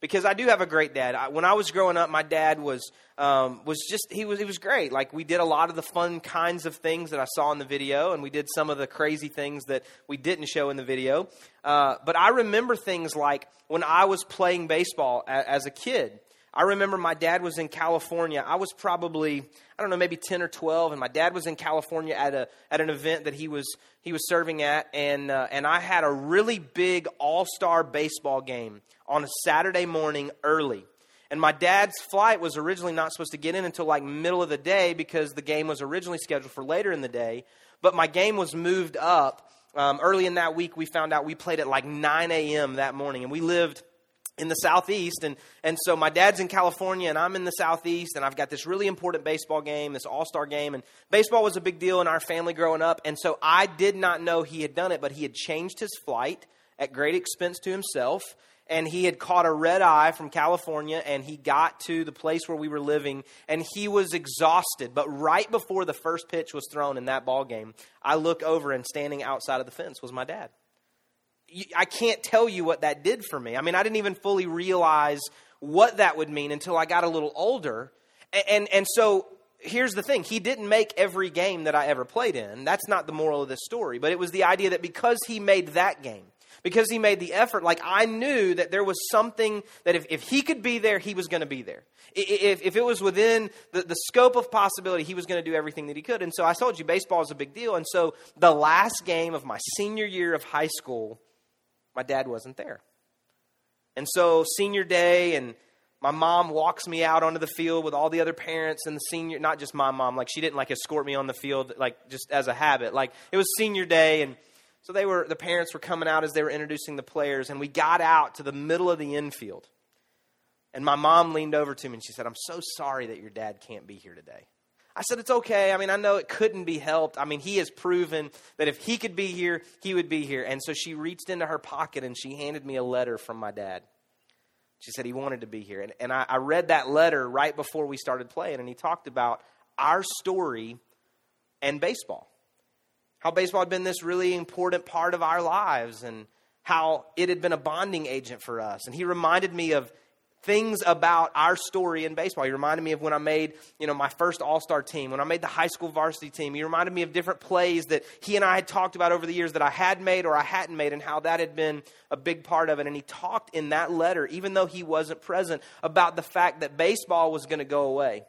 because I do have a great dad. I, when I was growing up, my dad was um, was just he was he was great. Like we did a lot of the fun kinds of things that I saw in the video, and we did some of the crazy things that we didn't show in the video. Uh, but I remember things like when I was playing baseball a, as a kid. I remember my dad was in California. I was probably I don't know maybe ten or twelve, and my dad was in California at a at an event that he was he was serving at, and uh, and I had a really big all star baseball game on a Saturday morning early. And my dad's flight was originally not supposed to get in until like middle of the day because the game was originally scheduled for later in the day. But my game was moved up. Um, early in that week, we found out we played at like 9 a.m. that morning. And we lived in the southeast and, and so my dad's in california and i'm in the southeast and i've got this really important baseball game this all-star game and baseball was a big deal in our family growing up and so i did not know he had done it but he had changed his flight at great expense to himself and he had caught a red eye from California and he got to the place where we were living and he was exhausted. But right before the first pitch was thrown in that ball game, I look over and standing outside of the fence was my dad. I can't tell you what that did for me. I mean, I didn't even fully realize what that would mean until I got a little older. And, and, so here's the thing he didn't make every game that I ever played in. That's not the moral of this story. But it was the idea that because he made that game, because he made the effort. Like I knew that there was something that if, if he could be there, he was going to be there. If, if it was within the, the scope of possibility, he was going to do everything that he could. And so I told you, baseball is a big deal. And so the last game of my senior year of high school, my dad wasn't there. And so senior day and my mom walks me out onto the field with all the other parents and the senior not just my mom like she didn't like escort me on the field like just as a habit like it was senior day and so they were the parents were coming out as they were introducing the players, and we got out to the middle of the infield. And my mom leaned over to me and she said, I'm so sorry that your dad can't be here today. I said, It's okay. I mean, I know it couldn't be helped. I mean, he has proven that if he could be here, he would be here. And so she reached into her pocket and she handed me a letter from my dad. She said he wanted to be here. And, and I, I read that letter right before we started playing, and he talked about our story and baseball how baseball had been this really important part of our lives and how it had been a bonding agent for us. And he reminded me of things about our story in baseball. He reminded me of when I made, you know, my first All-Star team, when I made the high school varsity team. He reminded me of different plays that he and I had talked about over the years that I had made or I hadn't made and how that had been a big part of it. And he talked in that letter, even though he wasn't present, about the fact that baseball was going to go away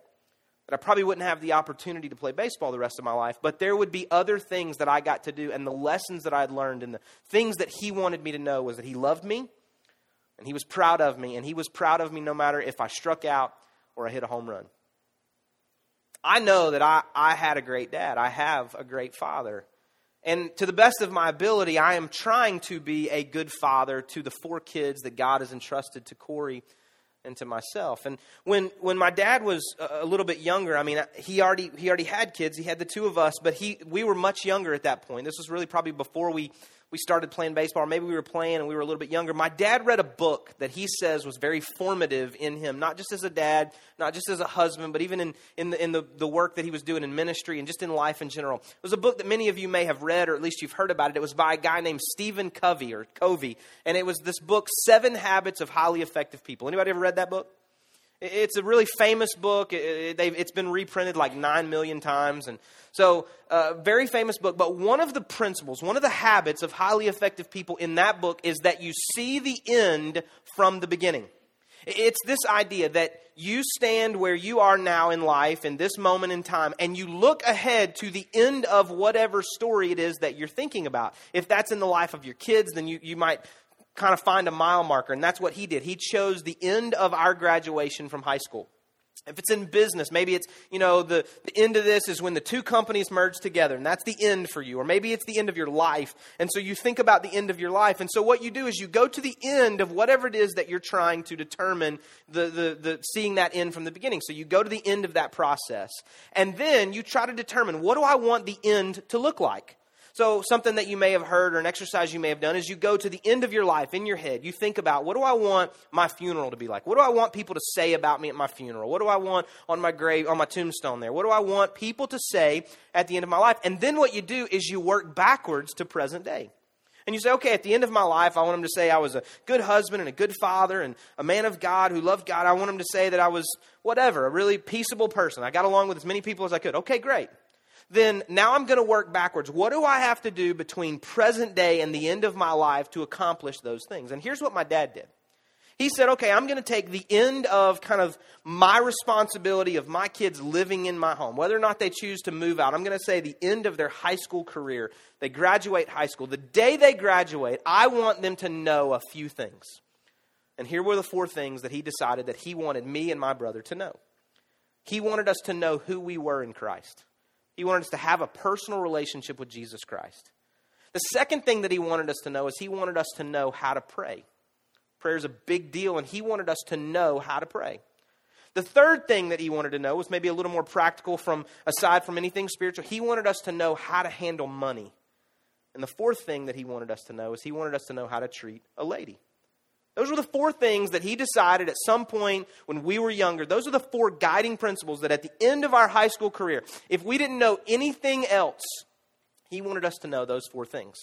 that I probably wouldn't have the opportunity to play baseball the rest of my life, but there would be other things that I got to do, and the lessons that I'd learned, and the things that he wanted me to know was that he loved me, and he was proud of me, and he was proud of me no matter if I struck out or I hit a home run. I know that I, I had a great dad. I have a great father. And to the best of my ability, I am trying to be a good father to the four kids that God has entrusted to Corey and to myself. And when when my dad was a little bit younger, I mean, he already he already had kids. He had the two of us, but he we were much younger at that point. This was really probably before we we started playing baseball, or maybe we were playing and we were a little bit younger. My dad read a book that he says was very formative in him, not just as a dad, not just as a husband, but even in, in, the, in the, the work that he was doing in ministry and just in life in general. It was a book that many of you may have read, or at least you've heard about it. It was by a guy named Stephen Covey, or Covey, and it was this book, Seven Habits of Highly Effective People. Anybody ever read that book? It's a really famous book. It, has been reprinted like nine million times. And so, uh, very famous book. But one of the principles, one of the habits of highly effective people in that book is that you see the end from the beginning. It's this idea that you stand where you are now in life, in this moment in time, and you look ahead to the end of whatever story it is that you're thinking about. If that's in the life of your kids, then you, you might kind of find a mile marker, and that's what he did. He chose the end of our graduation from high school. If it's in business, maybe it's, you know, the, the end of this is when the two companies merge together, and that's the end for you. Or maybe it's the end of your life. And so you think about the end of your life. And so what you do is you go to the end of whatever it is that you're trying to determine the, the, the seeing that end from the beginning. So you go to the end of that process. And then you try to determine what do I want the end to look like? So, something that you may have heard or an exercise you may have done is you go to the end of your life in your head. You think about what do I want my funeral to be like? What do I want people to say about me at my funeral? What do I want on my grave, on my tombstone there? What do I want people to say at the end of my life? And then what you do is you work backwards to present day. And you say, okay, at the end of my life, I want them to say I was a good husband and a good father and a man of God who loved God. I want them to say that I was whatever, a really peaceable person. I got along with as many people as I could. Okay, great. Then now I'm going to work backwards. What do I have to do between present day and the end of my life to accomplish those things? And here's what my dad did. He said, okay, I'm going to take the end of kind of my responsibility of my kids living in my home, whether or not they choose to move out. I'm going to say the end of their high school career. They graduate high school. The day they graduate, I want them to know a few things. And here were the four things that he decided that he wanted me and my brother to know. He wanted us to know who we were in Christ. He wanted us to have a personal relationship with Jesus Christ. The second thing that he wanted us to know is he wanted us to know how to pray. Prayer is a big deal, and he wanted us to know how to pray. The third thing that he wanted to know was maybe a little more practical from aside from anything spiritual. He wanted us to know how to handle money. And the fourth thing that he wanted us to know is he wanted us to know how to treat a lady. Those were the four things that he decided at some point when we were younger. Those are the four guiding principles that at the end of our high school career, if we didn't know anything else, he wanted us to know those four things.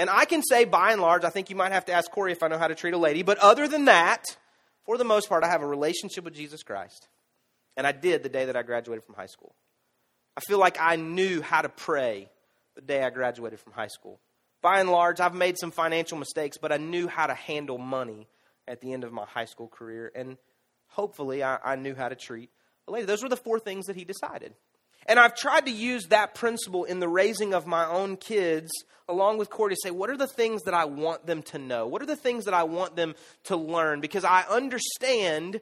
And I can say, by and large, I think you might have to ask Corey if I know how to treat a lady. But other than that, for the most part, I have a relationship with Jesus Christ. And I did the day that I graduated from high school. I feel like I knew how to pray the day I graduated from high school. By and large, I've made some financial mistakes, but I knew how to handle money at the end of my high school career. And hopefully, I, I knew how to treat a lady. Those were the four things that he decided. And I've tried to use that principle in the raising of my own kids, along with Corey, to say, what are the things that I want them to know? What are the things that I want them to learn? Because I understand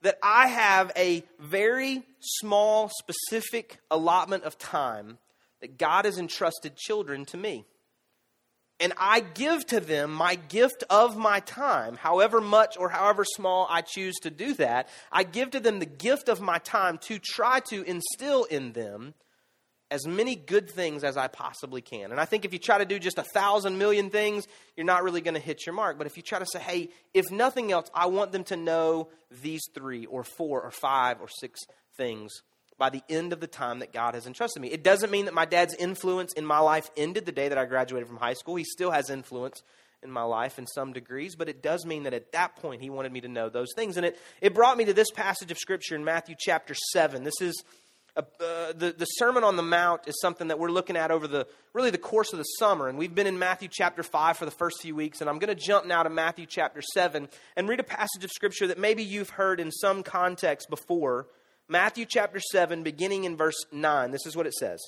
that I have a very small, specific allotment of time that God has entrusted children to me and I give to them my gift of my time, however much or however small I choose to do that. I give to them the gift of my time to try to instill in them as many good things as I possibly can. And I think if you try to do just a thousand million things, you're not really going to hit your mark. But if you try to say, hey, if nothing else, I want them to know these three or four or five or six things by the end of the time that God has entrusted me. It doesn't mean that my dad's influence in my life ended the day that I graduated from high school. He still has influence in my life in some degrees, but it does mean that at that point he wanted me to know those things. And it, it brought me to this passage of Scripture in Matthew chapter 7. This is uh, the, the Sermon on the Mount is something that we're looking at over the really the course of the summer. And we've been in Matthew chapter 5 for the first few weeks. And I'm going to jump now to Matthew chapter 7 and read a passage of Scripture that maybe you've heard in some context before Matthew chapter 7, beginning in verse 9. This is what it says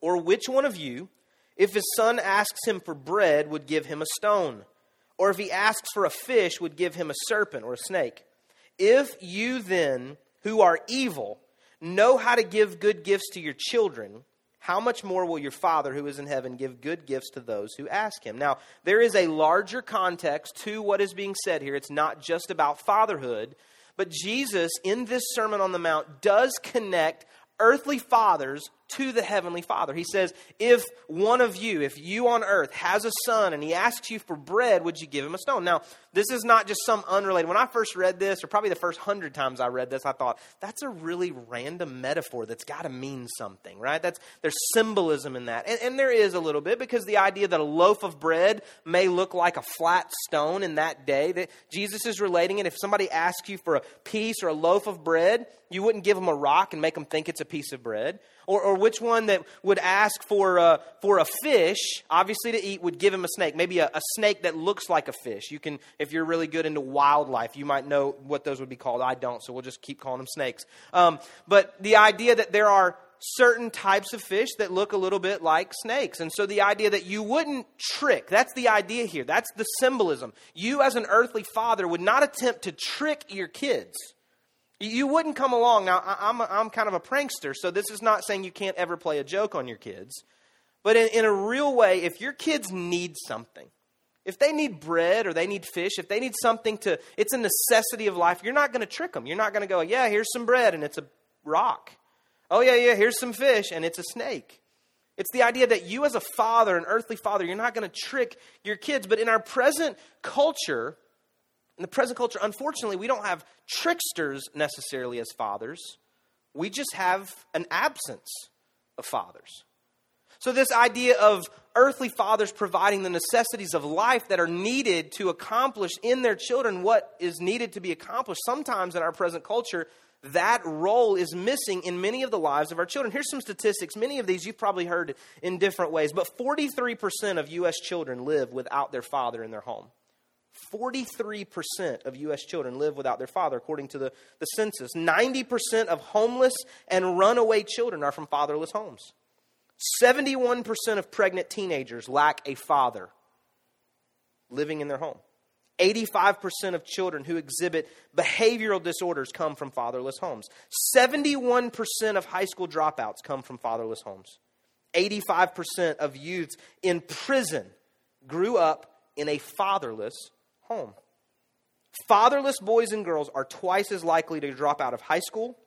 Or which one of you, if his son asks him for bread, would give him a stone? Or if he asks for a fish, would give him a serpent or a snake? If you then, who are evil, know how to give good gifts to your children, how much more will your Father who is in heaven give good gifts to those who ask him? Now, there is a larger context to what is being said here. It's not just about fatherhood, but Jesus, in this Sermon on the Mount, does connect earthly fathers to the Heavenly Father. He says, If one of you, if you on earth has a son and he asks you for bread, would you give him a stone? Now, this is not just some unrelated. When I first read this, or probably the first hundred times I read this, I thought, that's a really random metaphor that's got to mean something, right? That's, there's symbolism in that. And, and there is a little bit because the idea that a loaf of bread may look like a flat stone in that day, that Jesus is relating it. If somebody asks you for a piece or a loaf of bread, you wouldn't give them a rock and make them think it's a piece of bread. Or, or which one that would ask for, uh, for a fish, obviously to eat, would give him a snake. Maybe a, a snake that looks like a fish. You can, if you're really good into wildlife, you might know what those would be called. I don't, so we'll just keep calling them snakes. Um, but the idea that there are certain types of fish that look a little bit like snakes. And so the idea that you wouldn't trick, that's the idea here. That's the symbolism. You, as an earthly father, would not attempt to trick your kids. You wouldn't come along. Now, I'm, I'm kind of a prankster, so this is not saying you can't ever play a joke on your kids. But in, in a real way, if your kids need something, if they need bread or they need fish, if they need something to, it's a necessity of life, you're not going to trick them. You're not going to go, yeah, here's some bread and it's a rock. Oh, yeah, yeah, here's some fish and it's a snake. It's the idea that you, as a father, an earthly father, you're not going to trick your kids. But in our present culture, in the present culture, unfortunately, we don't have tricksters necessarily as fathers. We just have an absence of fathers. So, this idea of earthly fathers providing the necessities of life that are needed to accomplish in their children what is needed to be accomplished, sometimes in our present culture, that role is missing in many of the lives of our children. Here's some statistics. Many of these you've probably heard in different ways, but 43% of U.S. children live without their father in their home. 43% of U.S. children live without their father, according to the, the census. 90% of homeless and runaway children are from fatherless homes. 71% of pregnant teenagers lack a father living in their home. 85% of children who exhibit behavioral disorders come from fatherless homes. 71% of high school dropouts come from fatherless homes. 85% of youths in prison grew up in a fatherless home. Fatherless boys and girls are twice as likely to drop out of high school,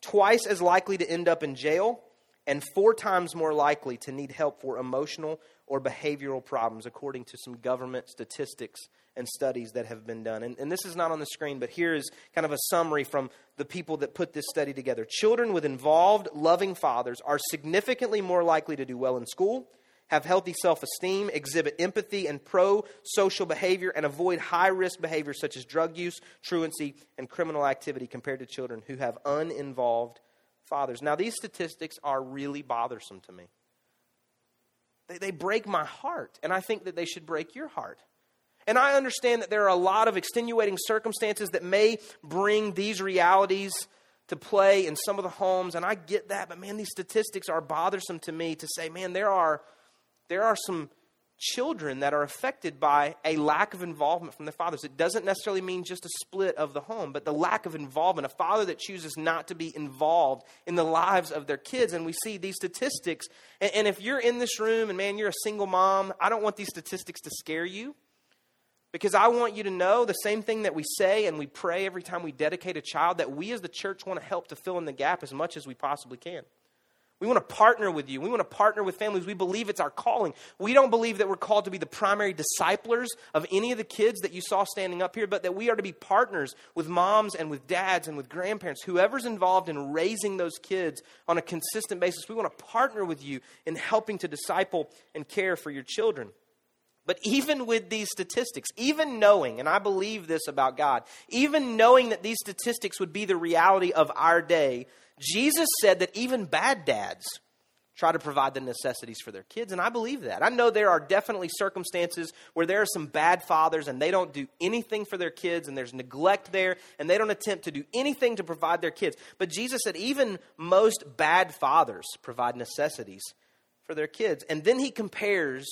twice as likely to end up in jail, and four times more likely to need help for emotional or behavioral problems, according to some government statistics and studies that have been done. And, and, this is not on the screen, but here is kind of a summary from the people that put this study together. Children with involved, loving fathers are significantly more likely to do well in school, have healthy self esteem, exhibit empathy and pro social behavior, and avoid high risk behaviors such as drug use, truancy, and criminal activity compared to children who have uninvolved fathers. Now, these statistics are really bothersome to me. They, they break my heart, and I think that they should break your heart. And I understand that there are a lot of extenuating circumstances that may bring these realities to play in some of the homes, and I get that, but man, these statistics are bothersome to me to say, man, there are, there are some children that are affected by a lack of involvement from their fathers. It doesn't necessarily mean just a split of the home, but the lack of involvement. A father that chooses not to be involved in the lives of their kids. And we see these statistics. And, and if you're in this room and man, you're a single mom, I don't want these statistics to scare you. Because I want you to know the same thing that we say and we pray every time we dedicate a child that we as the church want to help to fill in the gap as much as we possibly can. We want to partner with you. We want to partner with families. We believe it's our calling. We don't believe that we're called to be the primary disciplers of any of the kids that you saw standing up here, but that we are to be partners with moms and with dads and with grandparents, whoever's involved in raising those kids on a consistent basis. We want to partner with you in helping to disciple and care for your children. But even with these statistics, even knowing, and I believe this about God, even knowing that these statistics would be the reality of our day, Jesus said that even bad dads try to provide the necessities for their kids, and I believe that. I know there are definitely circumstances where there are some bad fathers and they don't do anything for their kids, and there's neglect there, and they don't attempt to do anything to provide their kids. But Jesus said even most bad fathers provide necessities for their kids. And then he compares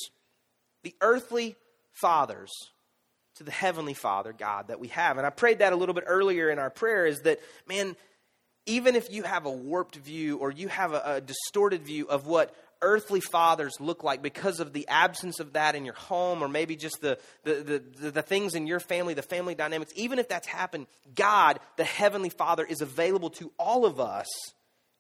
the earthly fathers to the heavenly Father, God, that we have. And I prayed that a little bit earlier in our prayer is that, man, even if you have a warped view or you have a, a, distorted view of what earthly fathers look like because of the absence of that in your home or maybe just the, the, the, the, things in your family, the family dynamics, even if that's happened, God, the heavenly Father, is available to all of us.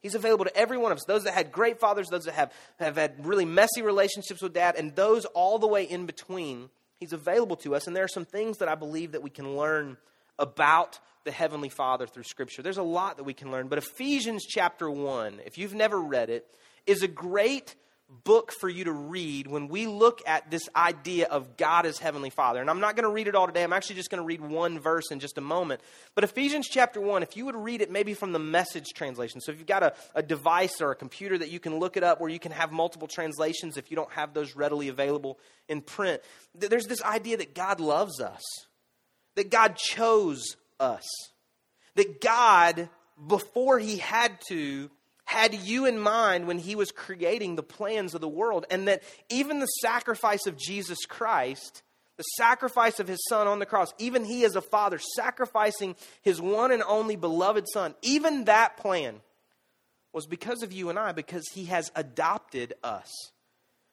He's available to every one of us. Those that had great fathers, those that have, have had really messy relationships with dad, and those all the way in between. He's available to us. And there are some things that I believe that we can learn about the Heavenly Father through Scripture. There's a lot that we can learn, but Ephesians chapter 1, if you've never read it, is a great book for you to read when we look at this idea of God as Heavenly Father. And I'm not going to read it all today. I'm actually just going to read one verse in just a moment. But Ephesians chapter 1, if you would read it maybe from the message translation. So if you've got a, a device or a computer that you can look it up where you can have multiple translations if you don't have those readily available in print, there's this idea that God loves us, that God chose us. That God, before He had to, had you in mind when He was creating the plans of the world, and that even the sacrifice of Jesus Christ, the sacrifice of His Son on the cross, even He as a Father sacrificing His one and only beloved Son, even that plan was because of you and I, because He has adopted us,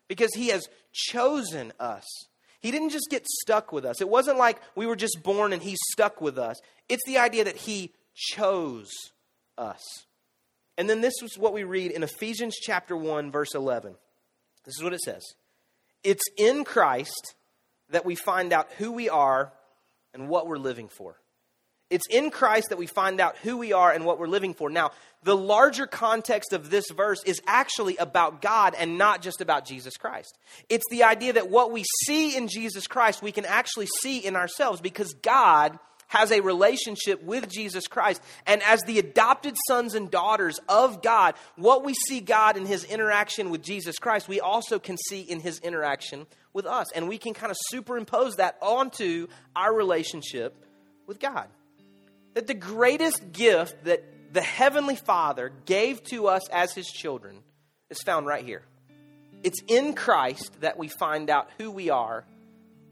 because He has chosen us. He didn't just get stuck with us. It wasn't like we were just born and He stuck with us. It's the idea that He chose us. And then this is what we read in Ephesians chapter 1, verse 11. This is what it says It's in Christ that we find out who we are and what we're living for. It's in Christ that we find out who we are and what we're living for. Now, the larger context of this verse is actually about God and not just about Jesus Christ. It's the idea that what we see in Jesus Christ, we can actually see in ourselves because God has a relationship with Jesus Christ. And as the adopted sons and daughters of God, what we see God in his interaction with Jesus Christ, we also can see in his interaction with us. And we can kind of superimpose that onto our relationship with God. That the greatest gift that the Heavenly Father gave to us as His children is found right here. It's in Christ that we find out who we are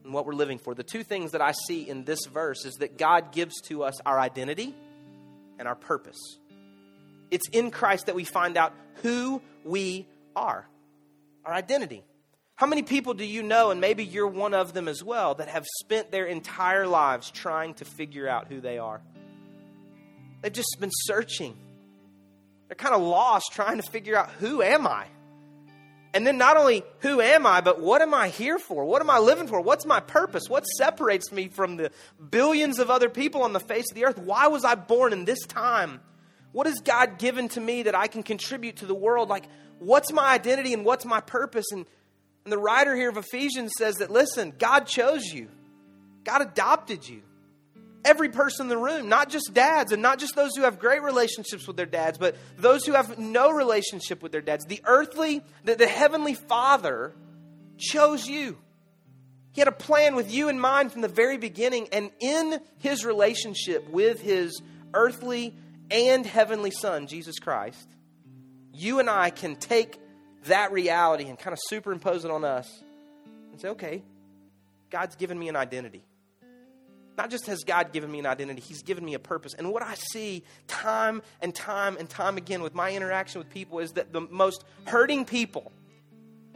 and what we're living for. The two things that I see in this verse is that God gives to us our identity and our purpose. It's in Christ that we find out who we are, our identity. How many people do you know, and maybe you're one of them as well, that have spent their entire lives trying to figure out who they are? They've just been searching. They're kind of lost trying to figure out who am I? And then not only who am I, but what am I here for? What am I living for? What's my purpose? What separates me from the billions of other people on the face of the earth? Why was I born in this time? What has God given to me that I can contribute to the world? Like, what's my identity and what's my purpose? And, and the writer here of Ephesians says that, listen, God chose you, God adopted you every person in the room, not just dads and not just those who have great relationships with their dads, but those who have no relationship with their dads. The earthly, the, the heavenly Father chose you. He had a plan with you in mind from the very beginning, and in his relationship with his earthly and heavenly Son, Jesus Christ, you and I can take that reality and kind of superimpose it on us and say, okay, God's given me an identity. Not just has God given me an identity, He's given me a purpose. And what I see time and time and time again with my interaction with people is that the most hurting people,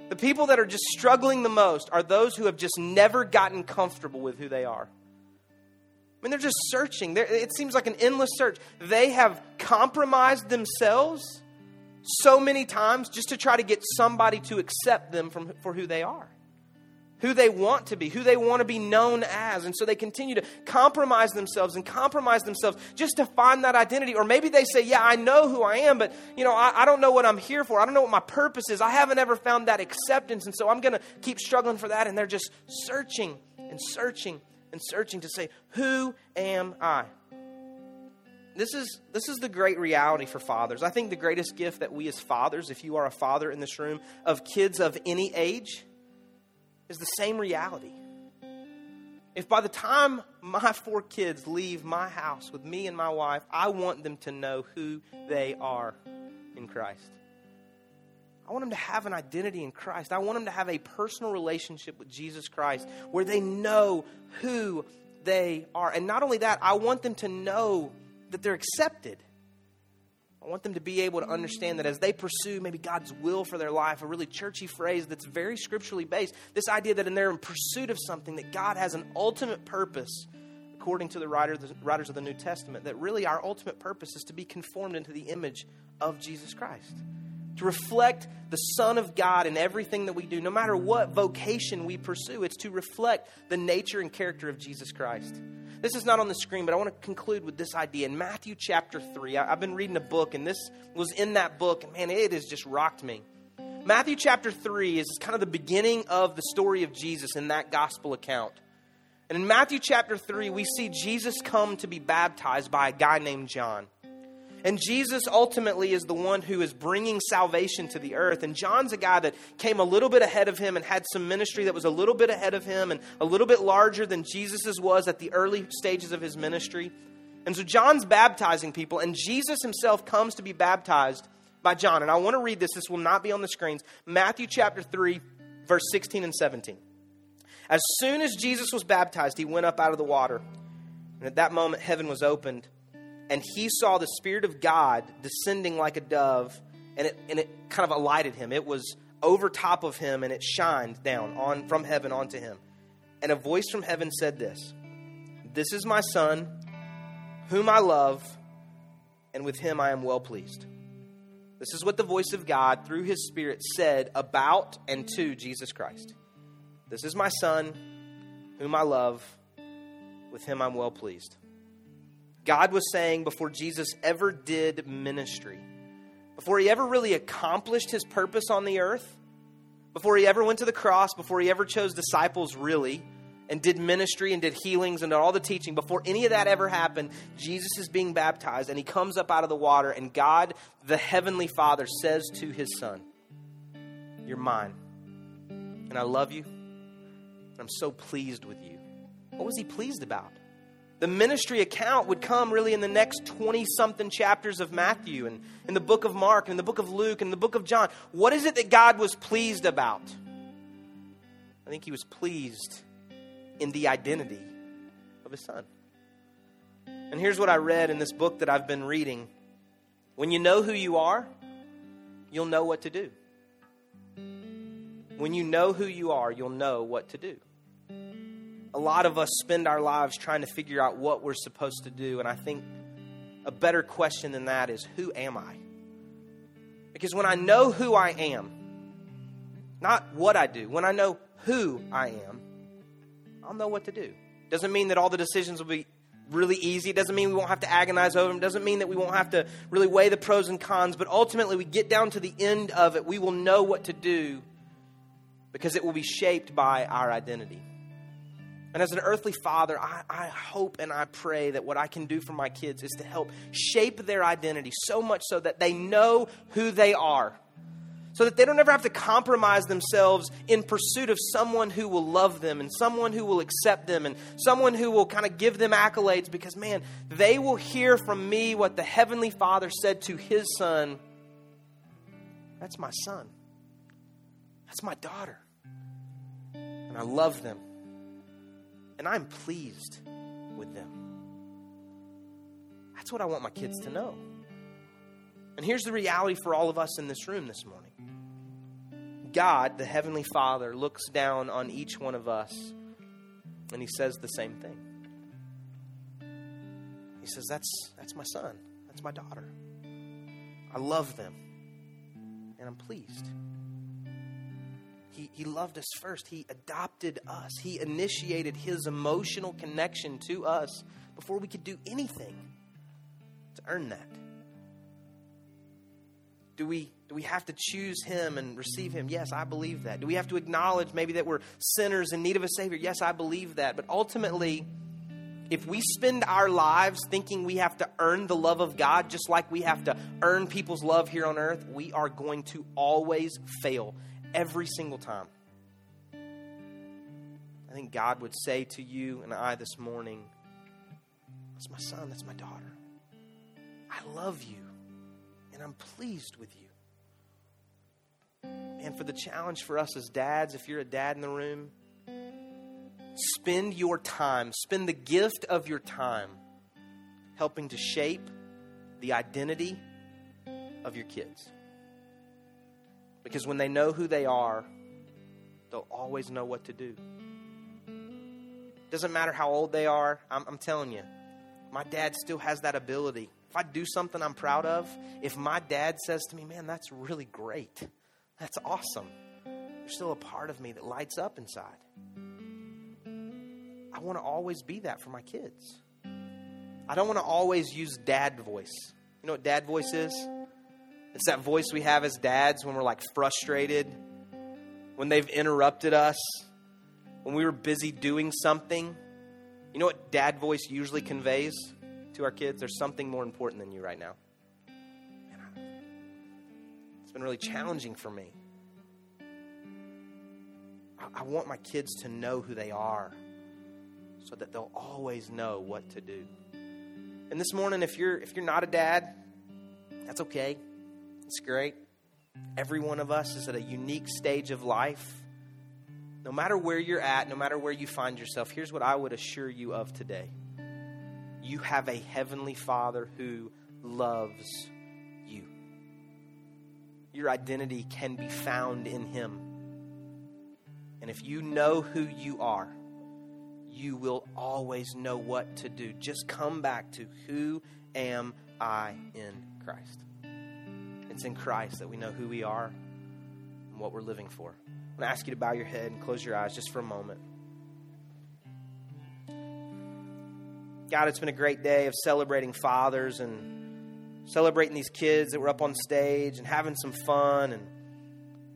the people that are just struggling the most, are those who have just never gotten comfortable with who they are. I mean, they're just searching. They're, it seems like an endless search. They have compromised themselves so many times just to try to get somebody to accept them from, for who they are who they want to be, who they want to be known as. And so they continue to compromise themselves and compromise themselves just to find that identity. Or maybe they say, Yeah, I know who I am, but you know, I, I don't know what I'm here for. I don't know what my purpose is. I haven't ever found that acceptance. And so I'm to keep struggling for that. And they're just searching and searching and searching to say, Who am I? This is, this is the great reality for fathers. I think the greatest gift that we as fathers, if you are a father in this room, of kids of any age, is the same reality. If by the time my four kids leave my house with me and my wife, I want them to know who they are in Christ. I want them to have an identity in Christ. I want them to have a personal relationship with Jesus Christ where they know who they are. And not only that, I want them to know that they're accepted. I want them to be able to understand that as they pursue maybe God's will for their life, a really churchy phrase that's very scripturally based, this idea that in their pursuit of something, that God has an ultimate purpose, according to the, writer, the writers of the New Testament, that really our ultimate purpose is to be conformed into the image of Jesus Christ. To reflect the Son of God in everything that we do, no matter what vocation we pursue, it's to reflect the nature and character of Jesus Christ. This is not on the screen, but I want to conclude with this idea. In Matthew chapter 3, I, have been reading a book, and this was in that book, and man, it has just rocked me. Matthew chapter 3 is kind of the beginning of the story of Jesus in that gospel account. And in Matthew chapter 3, we see Jesus come to be baptized by a guy named John. And Jesus ultimately is the one who is bringing salvation to the earth. And John's a guy that came a little bit ahead of him and had some ministry that was a little bit ahead of him and a little bit larger than Jesus's was at the early stages of his ministry. And so John's baptizing people, and Jesus himself comes to be baptized by John. And I want to read this, this will not be on the screens. Matthew chapter 3, verse 16 and 17. As soon as Jesus was baptized, he went up out of the water. And at that moment, heaven was opened and he saw the Spirit of God descending like a dove, and it, and it kind of alighted him. It was over top of him, and it shined down on, from heaven onto him. And a voice from heaven said this This is my Son, whom I love, and with him I am well pleased. This is what the voice of God, through his Spirit, said about and to Jesus Christ. This is my Son, whom I love, with him I'm well pleased. God was saying before Jesus ever did ministry, before he ever really accomplished his purpose on the earth, before he ever went to the cross, before he ever chose disciples really, and did ministry and did healings and did all the teaching, before any of that ever happened, Jesus is being baptized and he comes up out of the water, and God, the Heavenly Father, says to his Son, You're mine, and I love you, and I'm so pleased with you. What was he pleased about? The ministry account would come really in the next 20 something chapters of Matthew and in the book of Mark and the book of Luke and the book of John. What is it that God was pleased about? I think he was pleased in the identity of his son. And here's what I read in this book that I've been reading. When you know who you are, you'll know what to do. When you know who you are, you'll know what to do a lot of us spend our lives trying to figure out what we're supposed to do. And I think a better question than that is who am I? Because when I know who I am, not what I do, when I know who I am, I'll know what to do. Doesn't mean that all the decisions will be really easy. Doesn't mean we won't have to agonize over them. Doesn't mean that we won't have to really weigh the pros and cons. But ultimately, we get down to the end of it, we will know what to do because it will be shaped by our identity. And as an earthly father, I, I, hope and I pray that what I can do for my kids is to help shape their identity so much so that they know who they are. So that they don't ever have to compromise themselves in pursuit of someone who will love them and someone who will accept them and someone who will kind of give them accolades because, man, they will hear from me what the Heavenly Father said to His Son That's my son. That's my daughter. And I love them and I'm pleased with them. That's what I want my kids to know. And here's the reality for all of us in this room this morning God, the Heavenly Father, looks down on each one of us and He says the same thing. He says, That's, that's my son, that's my daughter. I love them, and I'm pleased. He, he loved us first. He adopted us. He initiated his emotional connection to us before we could do anything to earn that. Do we, do we have to choose him and receive him? Yes, I believe that. Do we have to acknowledge maybe that we're sinners in need of a Savior? Yes, I believe that. But ultimately, if we spend our lives thinking we have to earn the love of God just like we have to earn people's love here on earth, we are going to always fail every single time. I think God would say to you and I this morning, That's my son, that's my daughter. I love you, and I'm pleased with you. And for the challenge for us as dads, if you're a dad in the room, spend your time, spend the gift of your time helping to shape the identity of your kids. Because when they know who they are, they'll always know what to do. Doesn't matter how old they are, I'm, I'm, telling you, my dad still has that ability. If I do something I'm proud of, if my dad says to me, man, that's really great, that's awesome, there's still a part of me that lights up inside. I want to always be that for my kids. I don't want to always use dad voice. You know what dad voice is? It's that voice we have as dads when we're like frustrated, when they've interrupted us, when we were busy doing something. You know what dad voice usually conveys to our kids? There's something more important than you right now. It's been really challenging for me. I want my kids to know who they are so that they'll always know what to do. And this morning, if you're if you're not a dad, that's okay. It's great. Every one of us is at a unique stage of life. No matter where you're at, no matter where you find yourself, here's what I would assure you of today you have a heavenly Father who loves you. Your identity can be found in Him. And if you know who you are, you will always know what to do. Just come back to who am I in Christ. It's in Christ that we know who we are and what we're living for. I'm going to ask you to bow your head and close your eyes just for a moment. God, it's been a great day of celebrating fathers and celebrating these kids that were up on stage and having some fun and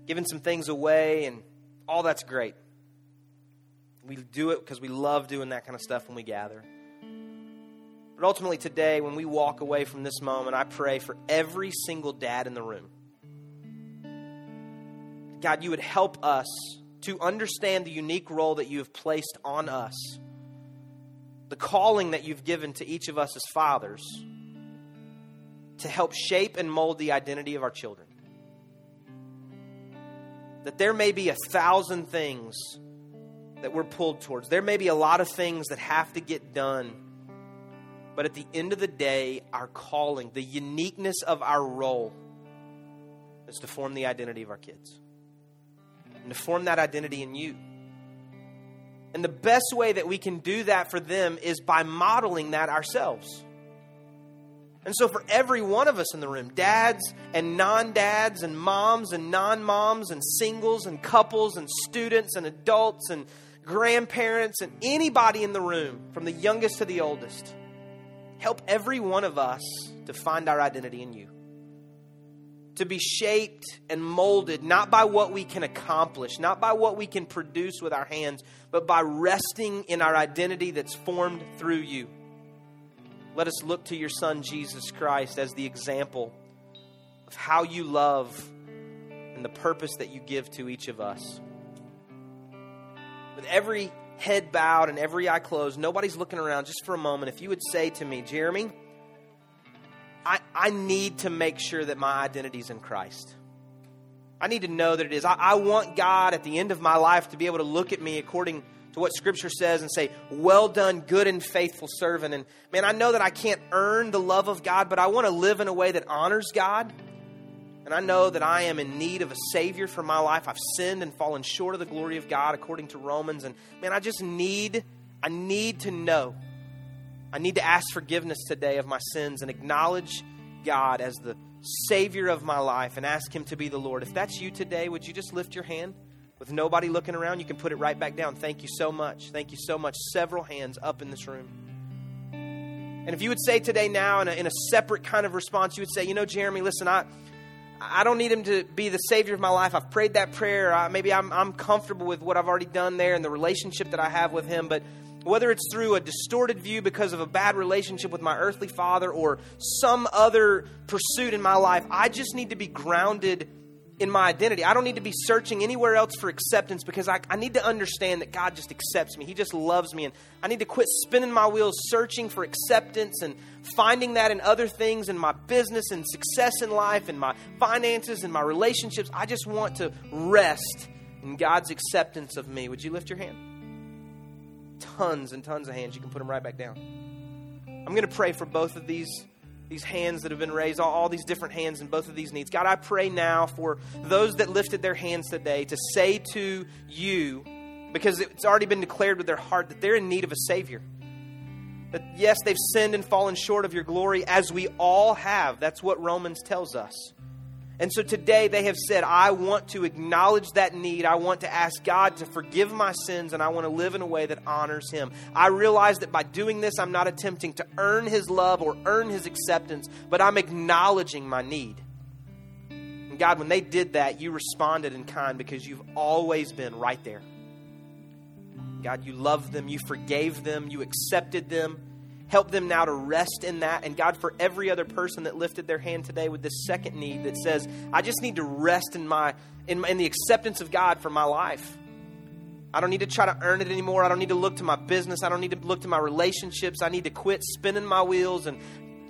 giving some things away, and all that's great. We do it because we love doing that kind of stuff when we gather. But ultimately, today, when we walk away from this moment, I pray for every single dad in the room. God, you would help us to understand the unique role that you have placed on us, the calling that you've given to each of us as fathers to help shape and mold the identity of our children. That there may be a thousand things that we're pulled towards, there may be a lot of things that have to get done. But at the end of the day, our calling, the uniqueness of our role, is to form the identity of our kids and to form that identity in you. And the best way that we can do that for them is by modeling that ourselves. And so, for every one of us in the room, dads and non dads, and moms and non moms, and singles and couples, and students and adults, and grandparents, and anybody in the room, from the youngest to the oldest, help every one of us to find our identity in you to be shaped and molded not by what we can accomplish, not by what we can produce with our hands, but by resting in our identity that's formed through you. Let us look to your Son, Jesus Christ, as the example of how you love and the purpose that you give to each of us. With every head bowed and every eye closed, nobody's looking around, just for a moment, if you would say to me, Jeremy, I, I need to make sure that my identity is in Christ. I need to know that it is. I, I want God at the end of my life to be able to look at me according to what Scripture says and say, Well done, good and faithful servant. And man, I know that I can't earn the love of God, but I want to live in a way that honors God. And I know that I am in need of a Savior for my life. I've sinned and fallen short of the glory of God according to Romans. And man, I just need, I need to know I need to ask forgiveness today of my sins and acknowledge God as the Savior of my life and ask Him to be the Lord. If that's you today, would you just lift your hand? With nobody looking around, you can put it right back down. Thank you so much. Thank you so much. Several hands up in this room. And if you would say today, now, in a, in a separate kind of response, you would say, You know, Jeremy, listen, I. I don't need him to be the savior of my life. I've prayed that prayer. I, maybe I'm, I'm comfortable with what I've already done there and the relationship that I have with him. But whether it's through a distorted view because of a bad relationship with my earthly father or some other pursuit in my life, I just need to be grounded in my identity. I don't need to be searching anywhere else for acceptance because I, I, need to understand that God just accepts me. He just loves me. And I need to quit spinning my wheels searching for acceptance and finding that in other things in my business and success in life and my finances and my relationships. I just want to rest in God's acceptance of me. Would you lift your hand? tons and tons of hands. You can put them right back down. I'm going to pray for both of these these hands that have been raised, all, all, these different hands in both of these needs. God, I pray now for those that lifted their hands today to say to you, because it's already been declared with their heart that they're in need of a Savior. That yes, they've sinned and fallen short of your glory, as we all have. That's what Romans tells us. And so today they have said, I want to acknowledge that need. I want to ask God to forgive my sins, and I want to live in a way that honors Him. I realize that by doing this, I'm not attempting to earn His love or earn His acceptance, but I'm acknowledging my need. And God, when they did that, you responded in kind because you've always been right there. God, you loved them, you forgave them, you accepted them. Help them now to rest in that. And God, for every other person that lifted their hand today with this second need that says, I just need to rest in my in, my, in the acceptance of God for my life. I don't need to try to earn it anymore. I don't need to look to my business. I don't need to look to my relationships. I need to quit spinning my wheels and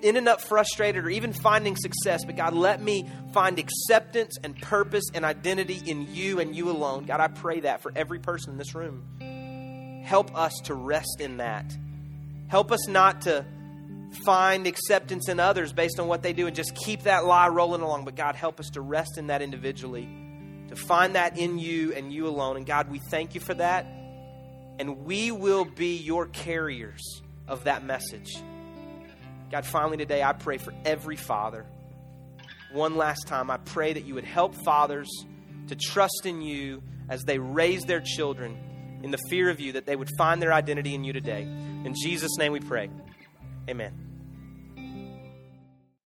ending up frustrated or even finding success. But God, let me find acceptance and purpose and identity in you and you alone. God, I pray that for every person in this room. Help us to rest in that Help us not to find acceptance in others based on what they do and just keep that lie rolling along. But God, help us to rest in that individually, to find that in you and you alone. And God, we thank you for that. And we will be your carriers of that message. God, finally today, I pray for every father. One last time, I pray that you would help fathers to trust in you as they raise their children in the fear of you, that they would find their identity in you today. In Jesus' name we pray. Amen.